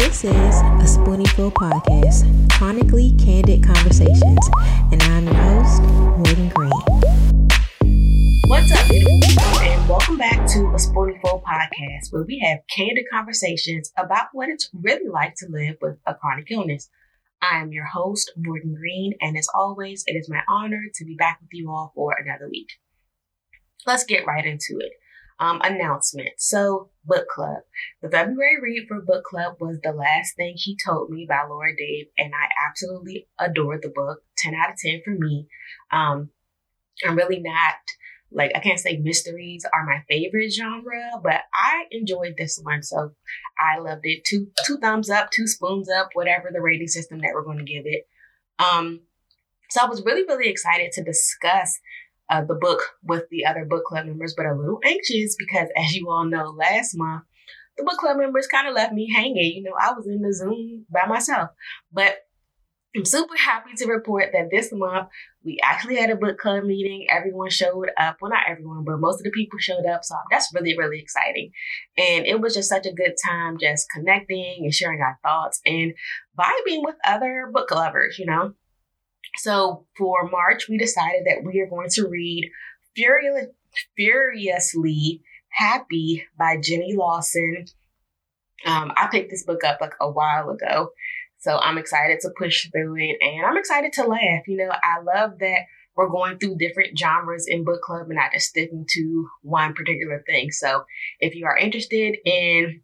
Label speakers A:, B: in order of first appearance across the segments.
A: This is a Spoonieful podcast, chronically candid conversations, and I'm your host, Morgan Green.
B: What's up, beautiful people, and welcome back to a Spoonieful podcast, where we have candid conversations about what it's really like to live with a chronic illness. I am your host, Morgan Green, and as always, it is my honor to be back with you all for another week. Let's get right into it um, announcement. So, book club. The February read for book club was The Last Thing He Told Me by Laura Dave, and I absolutely adored the book. 10 out of 10 for me. Um, I'm really not like I can't say mysteries are my favorite genre, but I enjoyed this one, so I loved it. Two two thumbs up, two spoons up, whatever the rating system that we're going to give it. Um, so I was really really excited to discuss uh, the book with the other book club members, but a little anxious because, as you all know, last month the book club members kind of left me hanging. You know, I was in the Zoom by myself, but I'm super happy to report that this month we actually had a book club meeting. Everyone showed up. Well, not everyone, but most of the people showed up. So that's really, really exciting. And it was just such a good time just connecting and sharing our thoughts and vibing with other book lovers, you know? So for March, we decided that we are going to read Furious, Furiously Happy by Jenny Lawson. Um, I picked this book up like a while ago. So I'm excited to push through it and I'm excited to laugh. You know, I love that we're going through different genres in book club and not just sticking to one particular thing. So if you are interested in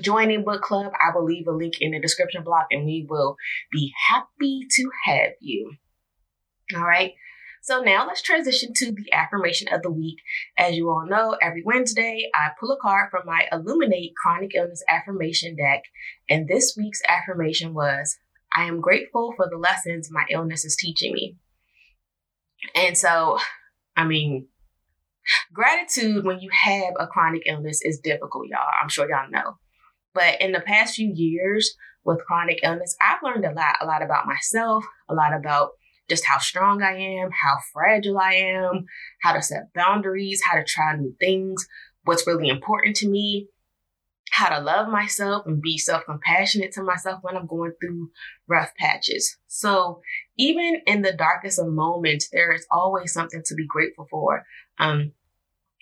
B: joining book club, I will leave a link in the description block and we will be happy to have you. All right. So now let's transition to the affirmation of the week. As you all know, every Wednesday I pull a card from my Illuminate Chronic Illness Affirmation deck. And this week's affirmation was I am grateful for the lessons my illness is teaching me. And so, I mean, gratitude when you have a chronic illness is difficult, y'all. I'm sure y'all know. But in the past few years with chronic illness, I've learned a lot, a lot about myself, a lot about just how strong I am, how fragile I am, how to set boundaries, how to try new things, what's really important to me, how to love myself and be self compassionate to myself when I'm going through rough patches. So, even in the darkest of moments, there is always something to be grateful for. Um,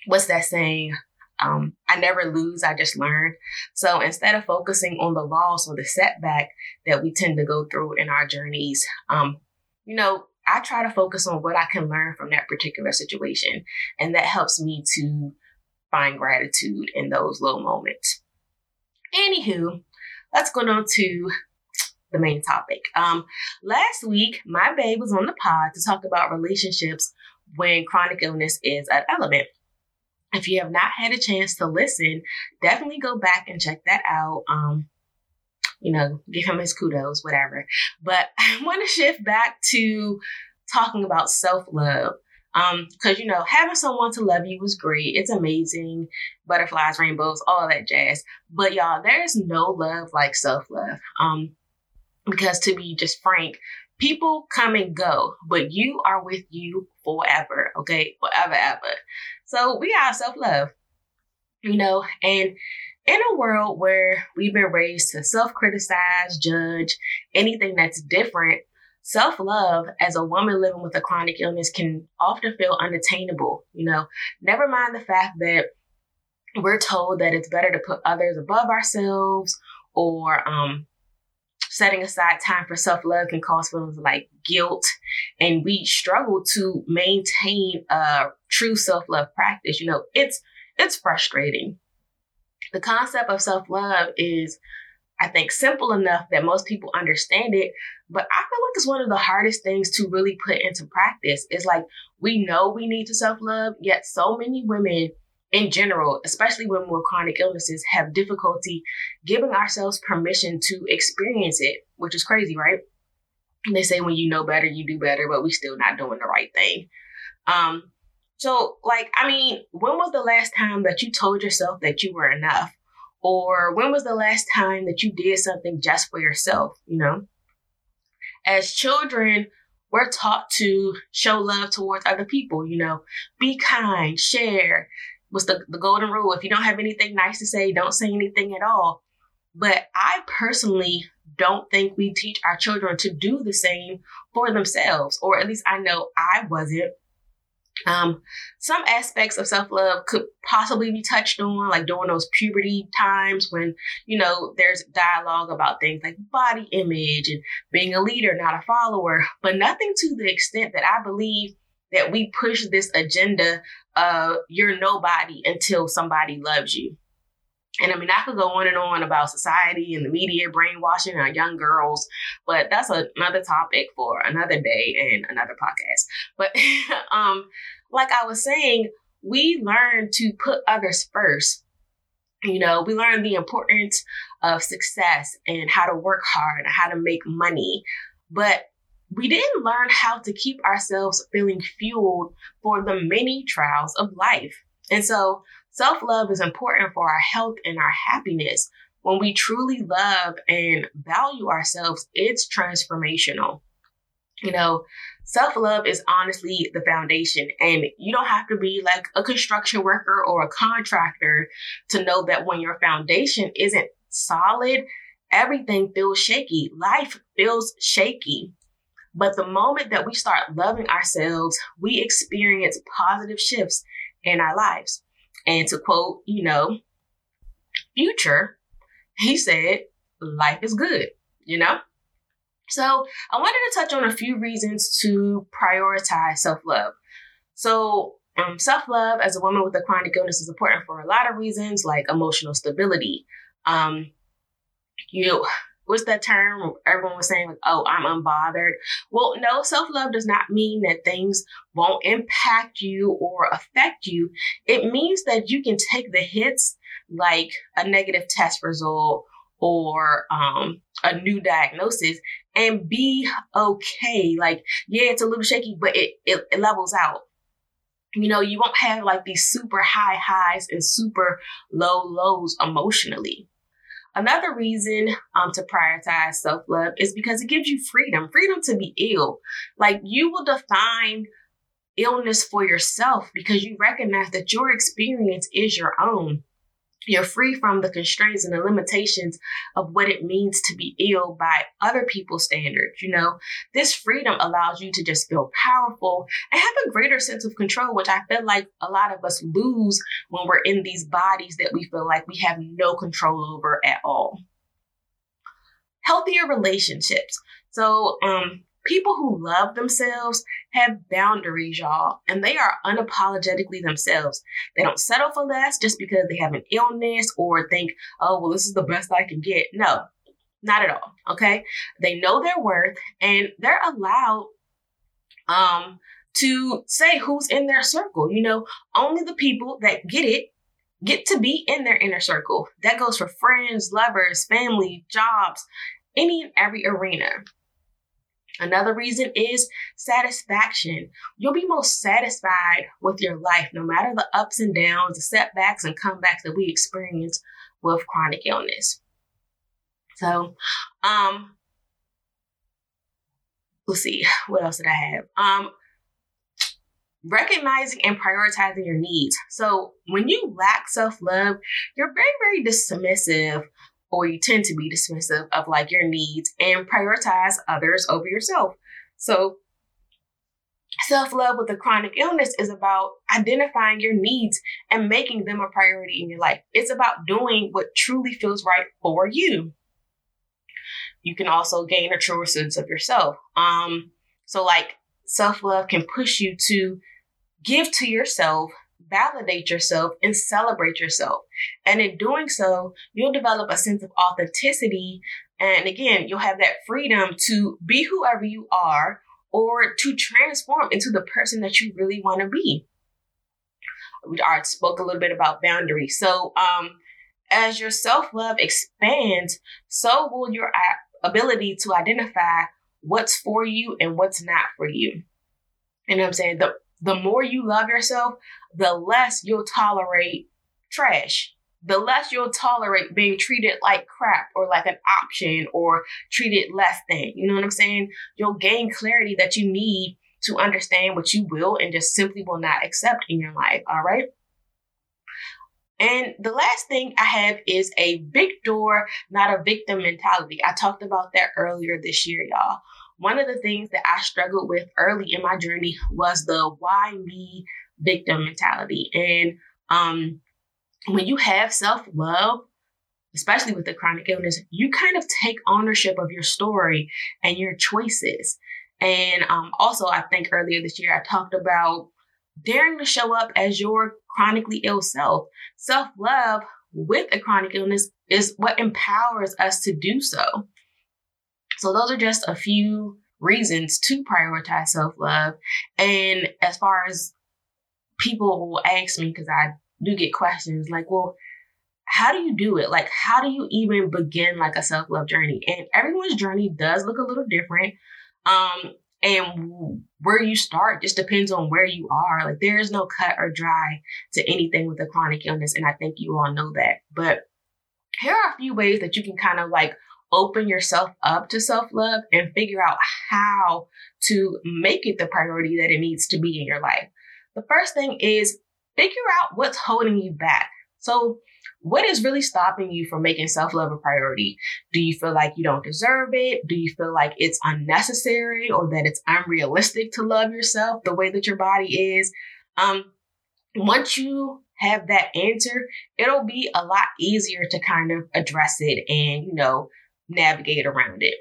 B: what's that saying? Um, I never lose, I just learn. So instead of focusing on the loss or the setback that we tend to go through in our journeys, um, you know, I try to focus on what I can learn from that particular situation. And that helps me to find gratitude in those low moments. Anywho, let's go on to the main topic. Um, last week, my babe was on the pod to talk about relationships when chronic illness is an element. If you have not had a chance to listen, definitely go back and check that out. Um, you know, give him his kudos, whatever. But I want to shift back to talking about self love. Um, because you know, having someone to love you was great. It's amazing. Butterflies, rainbows, all that jazz. But y'all, there's no love like self love. Um, because to be just frank, people come and go, but you are with you forever, okay? Forever, ever. So we are self love, you know, and in a world where we've been raised to self criticize, judge anything that's different, self love as a woman living with a chronic illness can often feel unattainable. You know, never mind the fact that we're told that it's better to put others above ourselves or um, setting aside time for self love can cause feelings like guilt. And we struggle to maintain a true self love practice. You know, it's it's frustrating. The concept of self love is, I think, simple enough that most people understand it. But I feel like it's one of the hardest things to really put into practice. It's like we know we need to self love, yet so many women in general, especially when we're chronic illnesses, have difficulty giving ourselves permission to experience it, which is crazy, right? They say when you know better, you do better, but we're still not doing the right thing. Um, so, like, I mean, when was the last time that you told yourself that you were enough? Or when was the last time that you did something just for yourself, you know? As children, we're taught to show love towards other people, you know, be kind, share, what's the, the golden rule? If you don't have anything nice to say, don't say anything at all. But I personally don't think we teach our children to do the same for themselves, or at least I know I wasn't. Um, some aspects of self love could possibly be touched on, like during those puberty times when, you know, there's dialogue about things like body image and being a leader, not a follower, but nothing to the extent that I believe that we push this agenda of you're nobody until somebody loves you. And I mean, I could go on and on about society and the media brainwashing our young girls, but that's another topic for another day and another podcast. But um, like I was saying, we learn to put others first. You know, we learn the importance of success and how to work hard and how to make money. But we didn't learn how to keep ourselves feeling fueled for the many trials of life. And so self love is important for our health and our happiness. When we truly love and value ourselves, it's transformational. You know, self love is honestly the foundation. And you don't have to be like a construction worker or a contractor to know that when your foundation isn't solid, everything feels shaky. Life feels shaky. But the moment that we start loving ourselves, we experience positive shifts in our lives. And to quote, you know, Future, he said, life is good, you know? So I wanted to touch on a few reasons to prioritize self love. So, um, self love as a woman with a chronic illness is important for a lot of reasons, like emotional stability. Um, you what's that term everyone was saying like oh i'm unbothered well no self-love does not mean that things won't impact you or affect you. It means that you can take the hits like a negative test result or um, a new diagnosis and be okay. Like yeah it's a little shaky but it, it, it levels out. You know you won't have like these super high highs and super low lows emotionally Another reason um, to prioritize self love is because it gives you freedom freedom to be ill. Like you will define illness for yourself because you recognize that your experience is your own. You're free from the constraints and the limitations of what it means to be ill by other people's standards. You know, this freedom allows you to just feel powerful and have a greater sense of control, which I feel like a lot of us lose when we're in these bodies that we feel like we have no control over at all. Healthier relationships. So, um, People who love themselves have boundaries, y'all, and they are unapologetically themselves. They don't settle for less just because they have an illness or think, oh, well, this is the best I can get. No, not at all. Okay. They know their worth and they're allowed um, to say who's in their circle. You know, only the people that get it get to be in their inner circle. That goes for friends, lovers, family, jobs, any and every arena. Another reason is satisfaction. You'll be most satisfied with your life no matter the ups and downs, the setbacks and comebacks that we experience with chronic illness. So, um, let's see, what else did I have? Um, recognizing and prioritizing your needs. So, when you lack self love, you're very, very dismissive or you tend to be dismissive of like your needs and prioritize others over yourself. So, self love with a chronic illness is about identifying your needs and making them a priority in your life. It's about doing what truly feels right for you. You can also gain a truer sense of yourself. Um, so, like, self love can push you to give to yourself validate yourself and celebrate yourself. And in doing so, you'll develop a sense of authenticity. And again, you'll have that freedom to be whoever you are or to transform into the person that you really want to be. We already spoke a little bit about boundaries. So, um, as your self love expands, so will your ability to identify what's for you and what's not for you. You know what I'm saying? The the more you love yourself, the less you'll tolerate trash. The less you'll tolerate being treated like crap or like an option or treated less than. You know what I'm saying? You'll gain clarity that you need to understand what you will and just simply will not accept in your life. All right. And the last thing I have is a victor, not a victim mentality. I talked about that earlier this year, y'all. One of the things that I struggled with early in my journey was the why me victim mentality. And um, when you have self love, especially with the chronic illness, you kind of take ownership of your story and your choices. And um, also, I think earlier this year, I talked about daring to show up as your chronically ill self. Self love with a chronic illness is what empowers us to do so. So, those are just a few reasons to prioritize self love. And as far as people will ask me, because I do get questions like, well, how do you do it? Like, how do you even begin like a self love journey? And everyone's journey does look a little different. Um, and where you start just depends on where you are. Like, there is no cut or dry to anything with a chronic illness. And I think you all know that. But here are a few ways that you can kind of like open yourself up to self love and figure out how to make it the priority that it needs to be in your life. The first thing is figure out what's holding you back. So, what is really stopping you from making self love a priority? Do you feel like you don't deserve it? Do you feel like it's unnecessary or that it's unrealistic to love yourself the way that your body is? Um, once you have that answer, it'll be a lot easier to kind of address it and, you know, navigate around it.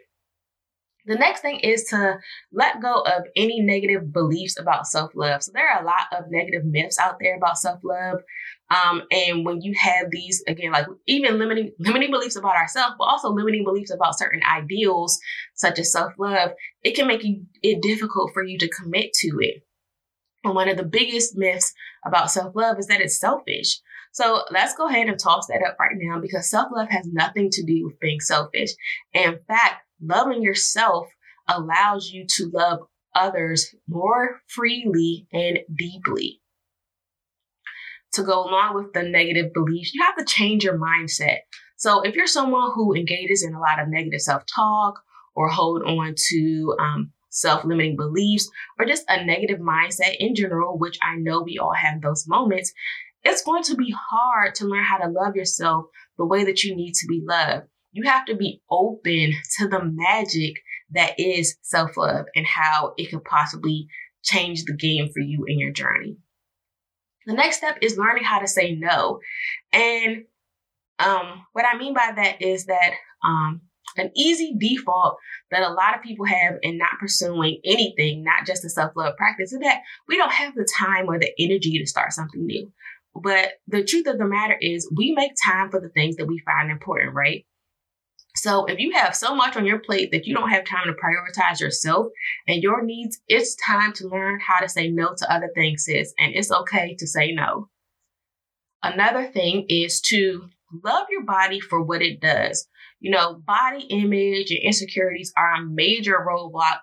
B: The next thing is to let go of any negative beliefs about self love. So, there are a lot of negative myths out there about self love. Um, and when you have these, again, like even limiting, limiting beliefs about ourselves, but also limiting beliefs about certain ideals, such as self love, it can make it difficult for you to commit to it. And one of the biggest myths about self love is that it's selfish. So let's go ahead and toss that up right now because self love has nothing to do with being selfish. In fact, loving yourself allows you to love others more freely and deeply. To go along with the negative beliefs, you have to change your mindset. So, if you're someone who engages in a lot of negative self talk or hold on to um, self limiting beliefs or just a negative mindset in general, which I know we all have those moments, it's going to be hard to learn how to love yourself the way that you need to be loved you have to be open to the magic that is self love and how it could possibly change the game for you in your journey. The next step is learning how to say no. And um, what I mean by that is that um, an easy default that a lot of people have in not pursuing anything, not just a self love practice, is that we don't have the time or the energy to start something new. But the truth of the matter is, we make time for the things that we find important, right? So if you have so much on your plate that you don't have time to prioritize yourself and your needs, it's time to learn how to say no to other things, sis. And it's okay to say no. Another thing is to love your body for what it does. You know, body image and insecurities are a major roadblock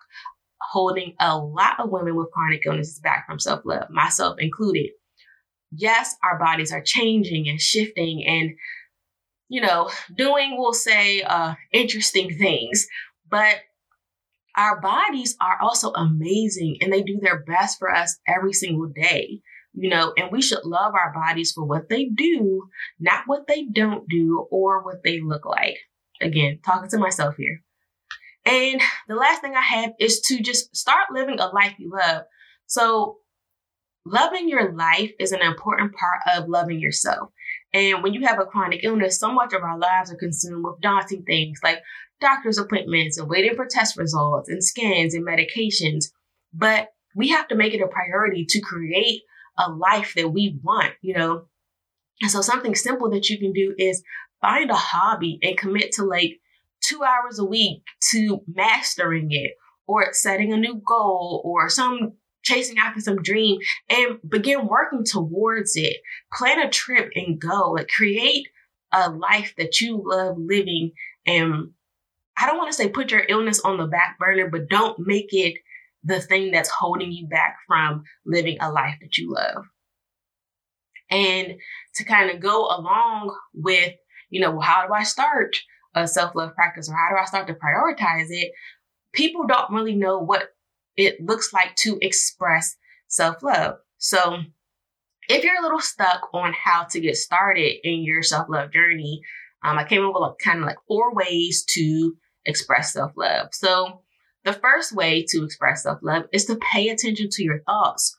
B: holding a lot of women with chronic illnesses back from self love, myself included. Yes, our bodies are changing and shifting, and you know, doing, we'll say, uh, interesting things. But our bodies are also amazing and they do their best for us every single day, you know, and we should love our bodies for what they do, not what they don't do or what they look like. Again, talking to myself here. And the last thing I have is to just start living a life you love. So, loving your life is an important part of loving yourself. And when you have a chronic illness, so much of our lives are consumed with daunting things like doctor's appointments and waiting for test results and scans and medications. But we have to make it a priority to create a life that we want, you know? And so something simple that you can do is find a hobby and commit to like two hours a week to mastering it or setting a new goal or some chasing after some dream and begin working towards it. Plan a trip and go. Like create a life that you love living. And I don't want to say put your illness on the back burner, but don't make it the thing that's holding you back from living a life that you love. And to kind of go along with, you know, how do I start a self love practice or how do I start to prioritize it? People don't really know what it looks like to express self love. So, if you're a little stuck on how to get started in your self love journey, um, I came up with like, kind of like four ways to express self love. So, the first way to express self love is to pay attention to your thoughts.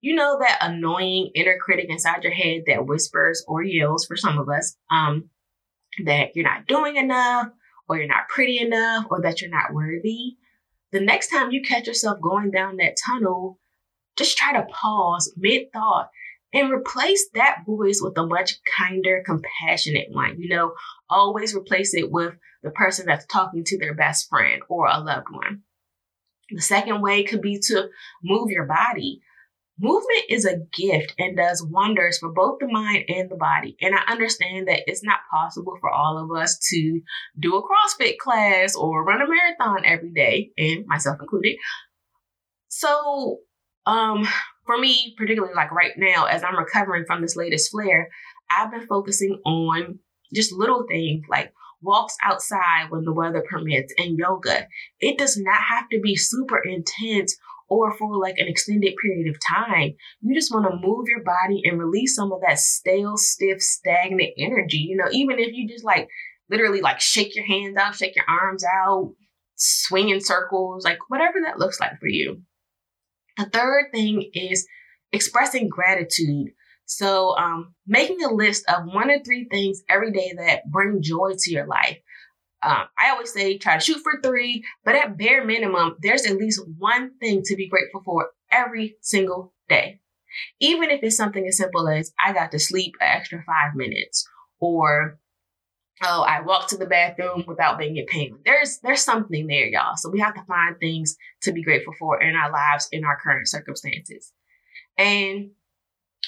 B: You know that annoying inner critic inside your head that whispers or yells for some of us um, that you're not doing enough, or you're not pretty enough, or that you're not worthy. The next time you catch yourself going down that tunnel, just try to pause mid thought and replace that voice with a much kinder, compassionate one. You know, always replace it with the person that's talking to their best friend or a loved one. The second way could be to move your body. Movement is a gift and does wonders for both the mind and the body. And I understand that it's not possible for all of us to do a CrossFit class or run a marathon every day, and myself included. So, um, for me, particularly like right now, as I'm recovering from this latest flare, I've been focusing on just little things like walks outside when the weather permits and yoga. It does not have to be super intense or for like an extended period of time. You just want to move your body and release some of that stale, stiff, stagnant energy. You know, even if you just like literally like shake your hands out, shake your arms out, swing in circles, like whatever that looks like for you. The third thing is expressing gratitude. So, um, making a list of one or three things every day that bring joy to your life. Um, I always say try to shoot for three, but at bare minimum, there's at least one thing to be grateful for every single day. Even if it's something as simple as I got to sleep an extra five minutes, or oh, I walked to the bathroom without being in pain. There's there's something there, y'all. So we have to find things to be grateful for in our lives in our current circumstances. And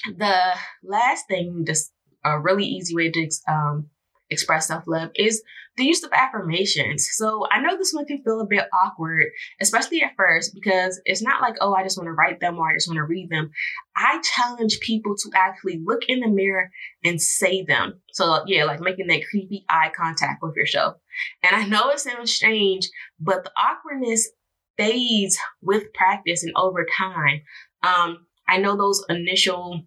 B: the last thing, just a really easy way to um, express self love is the use of affirmations. So I know this one can feel a bit awkward, especially at first, because it's not like, oh, I just want to write them or I just want to read them. I challenge people to actually look in the mirror and say them. So, yeah, like making that creepy eye contact with yourself. And I know it sounds strange, but the awkwardness fades with practice and over time. Um, I know those initial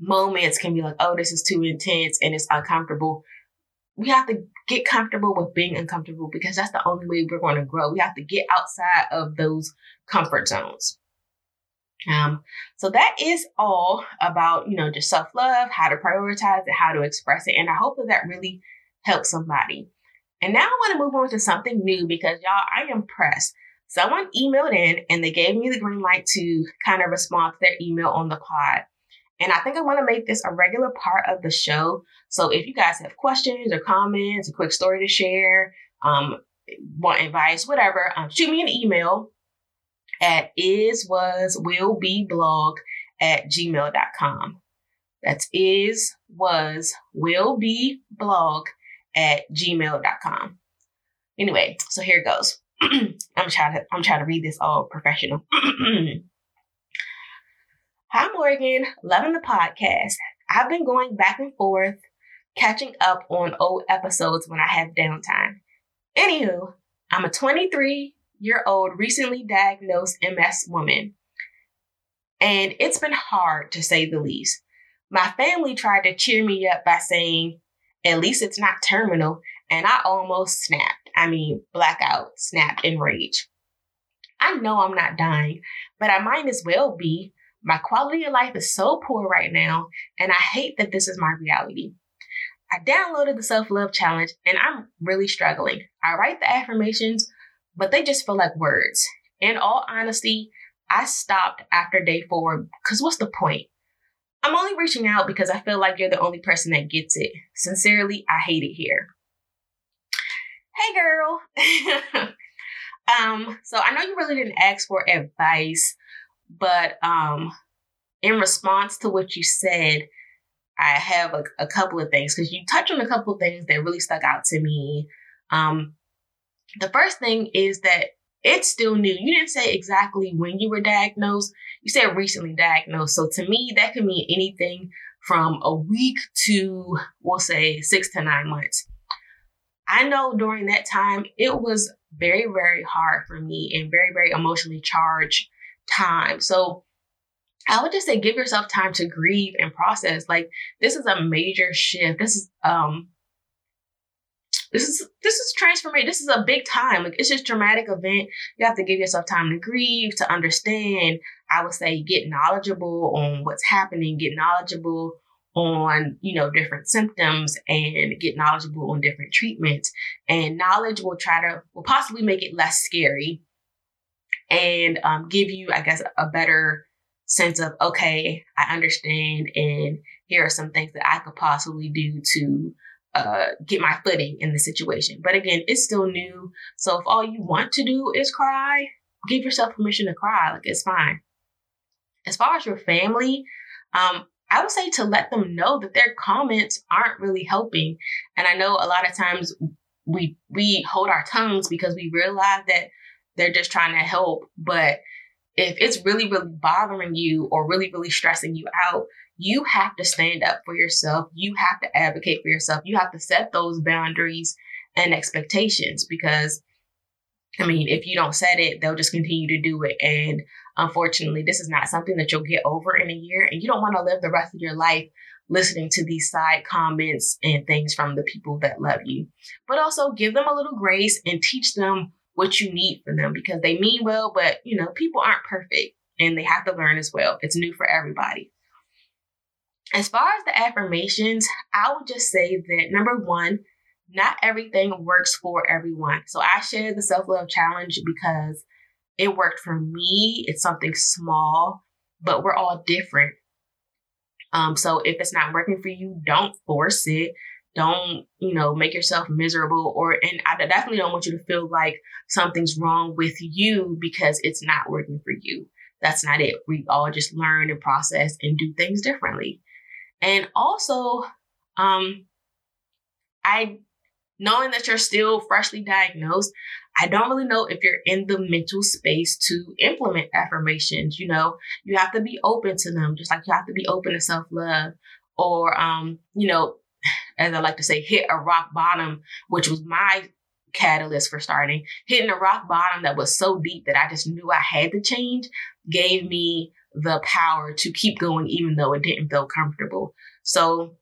B: moments can be like, oh, this is too intense and it's uncomfortable we have to get comfortable with being uncomfortable because that's the only way we're going to grow. We have to get outside of those comfort zones. Um, so that is all about, you know, just self-love, how to prioritize it, how to express it. And I hope that that really helps somebody. And now I want to move on to something new because y'all, I am pressed. Someone emailed in and they gave me the green light to kind of respond to their email on the pod. And I think I want to make this a regular part of the show. So if you guys have questions or comments, a quick story to share, um, want advice, whatever, um, shoot me an email at is was will be blog at gmail.com. That's is was will be blog at gmail.com. Anyway, so here it goes. I'm trying to I'm trying to read this all professional. Hi, Morgan. Loving the podcast. I've been going back and forth, catching up on old episodes when I have downtime. Anywho, I'm a 23 year old, recently diagnosed MS woman. And it's been hard to say the least. My family tried to cheer me up by saying, at least it's not terminal. And I almost snapped. I mean, blackout, snapped in rage. I know I'm not dying, but I might as well be. My quality of life is so poor right now, and I hate that this is my reality. I downloaded the self love challenge and I'm really struggling. I write the affirmations, but they just feel like words. In all honesty, I stopped after day four because what's the point? I'm only reaching out because I feel like you're the only person that gets it. Sincerely, I hate it here. Hey, girl. um, so I know you really didn't ask for advice, but um, in response to what you said, I have a, a couple of things because you touched on a couple of things that really stuck out to me. Um, the first thing is that it's still new. You didn't say exactly when you were diagnosed. You said recently diagnosed. So to me, that could mean anything from a week to, we'll say, six to nine months. I know during that time, it was very, very hard for me and very, very emotionally charged time. So I would just say give yourself time to grieve and process. Like this is a major shift. This is um this is this is transformation. This is a big time. Like it's just dramatic event. You have to give yourself time to grieve, to understand. I would say get knowledgeable on what's happening, get knowledgeable on you know different symptoms and get knowledgeable on different treatments and knowledge will try to will possibly make it less scary and um, give you i guess a better sense of okay i understand and here are some things that i could possibly do to uh, get my footing in the situation. But again, it's still new. So if all you want to do is cry, give yourself permission to cry. Like it's fine. As far as your family, um, I would say to let them know that their comments aren't really helping. And I know a lot of times we we hold our tongues because we realize that they're just trying to help. But if it's really, really bothering you or really, really stressing you out, you have to stand up for yourself. You have to advocate for yourself. You have to set those boundaries and expectations because, I mean, if you don't set it, they'll just continue to do it. And unfortunately, this is not something that you'll get over in a year. And you don't want to live the rest of your life listening to these side comments and things from the people that love you. But also give them a little grace and teach them what you need from them because they mean well, but you know, people aren't perfect and they have to learn as well. It's new for everybody as far as the affirmations, I would just say that number one, not everything works for everyone. So I share the self love challenge because it worked for me. It's something small, but we're all different. Um, so if it's not working for you, don't force it. Don't, you know, make yourself miserable or, and I definitely don't want you to feel like something's wrong with you because it's not working for you. That's not it. We all just learn and process and do things differently. And also, um, I knowing that you're still freshly diagnosed, I don't really know if you're in the mental space to implement affirmations. You know, you have to be open to them, just like you have to be open to self love, or um, you know, as I like to say, hit a rock bottom, which was my catalyst for starting. Hitting a rock bottom that was so deep that I just knew I had to change gave me the power to keep going even though it didn't feel comfortable. So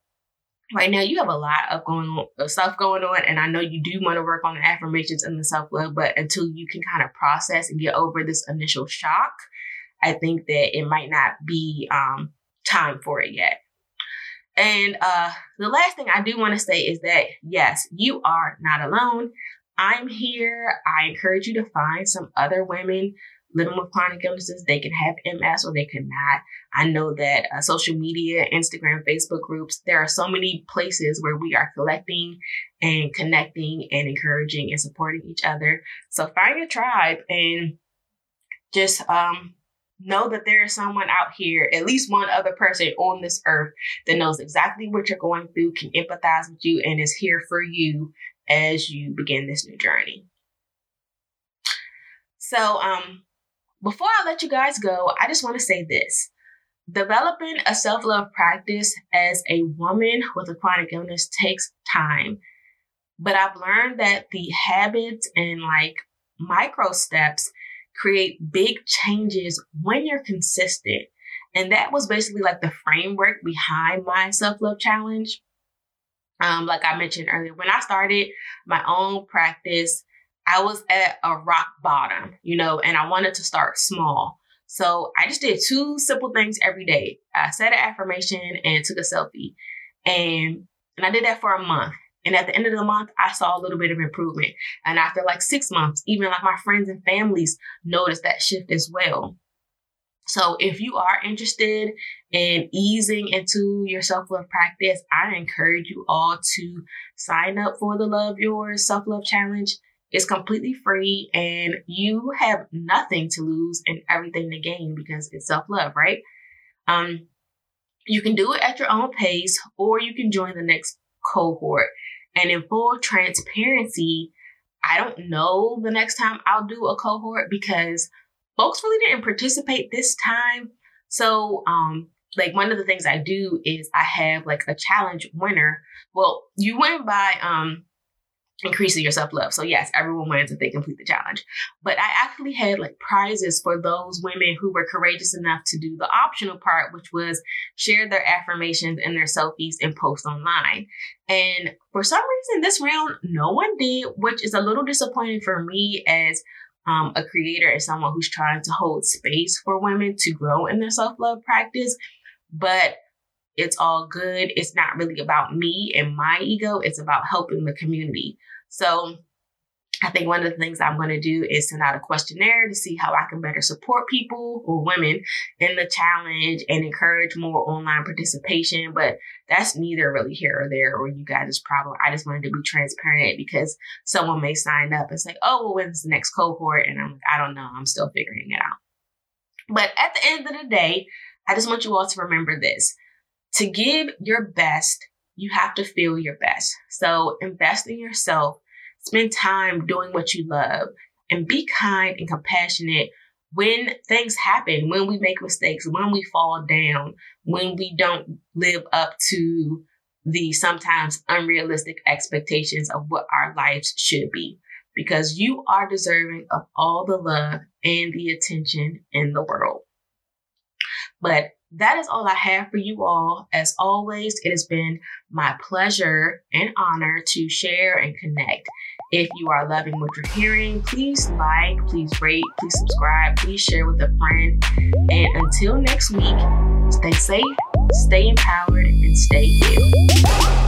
B: right now you have a lot of going on, of stuff going on and I know you do want to work on the affirmations and the self-love, but until you can kind of process and get over this initial shock, I think that it might not be um, time for it yet. And uh, the last thing I do want to say is that yes, you are not alone. I'm here. I encourage you to find some other women living with chronic illnesses. They can have MS or they cannot. I know that uh, social media, Instagram, Facebook groups, there are so many places where we are collecting and connecting and encouraging and supporting each other. So find your tribe and just um, know that there is someone out here, at least one other person on this earth that knows exactly what you're going through, can empathize with you, and is here for you as you begin this new journey. So, um, before I let you guys go, I just want to say this. Developing a self love practice as a woman with a chronic illness takes time. But I've learned that the habits and like micro steps create big changes when you're consistent. And that was basically like the framework behind my self love challenge. Um, like I mentioned earlier, when I started my own practice, I was at a rock bottom, you know, and I wanted to start small. So I just did two simple things every day. I said an affirmation and took a selfie. And and I did that for a month. And at the end of the month, I saw a little bit of improvement. And after like six months, even like my friends and families noticed that shift as well. So if you are interested in easing into your self-love practice, I encourage you all to sign up for the Love Yours Self-Love Challenge. It's completely free and you have nothing to lose and everything to gain because it's self love, right? Um, you can do it at your own pace or you can join the next cohort. And in full transparency, I don't know the next time I'll do a cohort because folks really didn't participate this time. So, um, like one of the things I do is I have like a challenge winner. Well, you win by um increasing your self love. So yes, everyone wins if they complete the challenge. But I actually had like prizes for those women who were courageous enough to do the optional part, which was share their affirmations and their selfies and post online. And for some reason, this round no one did, which is a little disappointing for me as um, a creator and someone who's trying to hold space for women to grow in their self love practice. But it's all good. It's not really about me and my ego. It's about helping the community. So I think one of the things I'm going to do is send out a questionnaire to see how I can better support people or women in the challenge and encourage more online participation. But that's neither really here or there or you guys' problem. I just wanted to be transparent because someone may sign up and say, oh, well, when's the next cohort? And I'm like, I don't know. I'm still figuring it out. But at the end of the day, I just want you all to remember this. To give your best, you have to feel your best. So invest in yourself, spend time doing what you love, and be kind and compassionate when things happen, when we make mistakes, when we fall down, when we don't live up to the sometimes unrealistic expectations of what our lives should be. Because you are deserving of all the love and the attention in the world. But that is all I have for you all. As always, it has been my pleasure and honor to share and connect. If you are loving what you're hearing, please like, please rate, please subscribe, please share with a friend. And until next week, stay safe, stay empowered, and stay healed.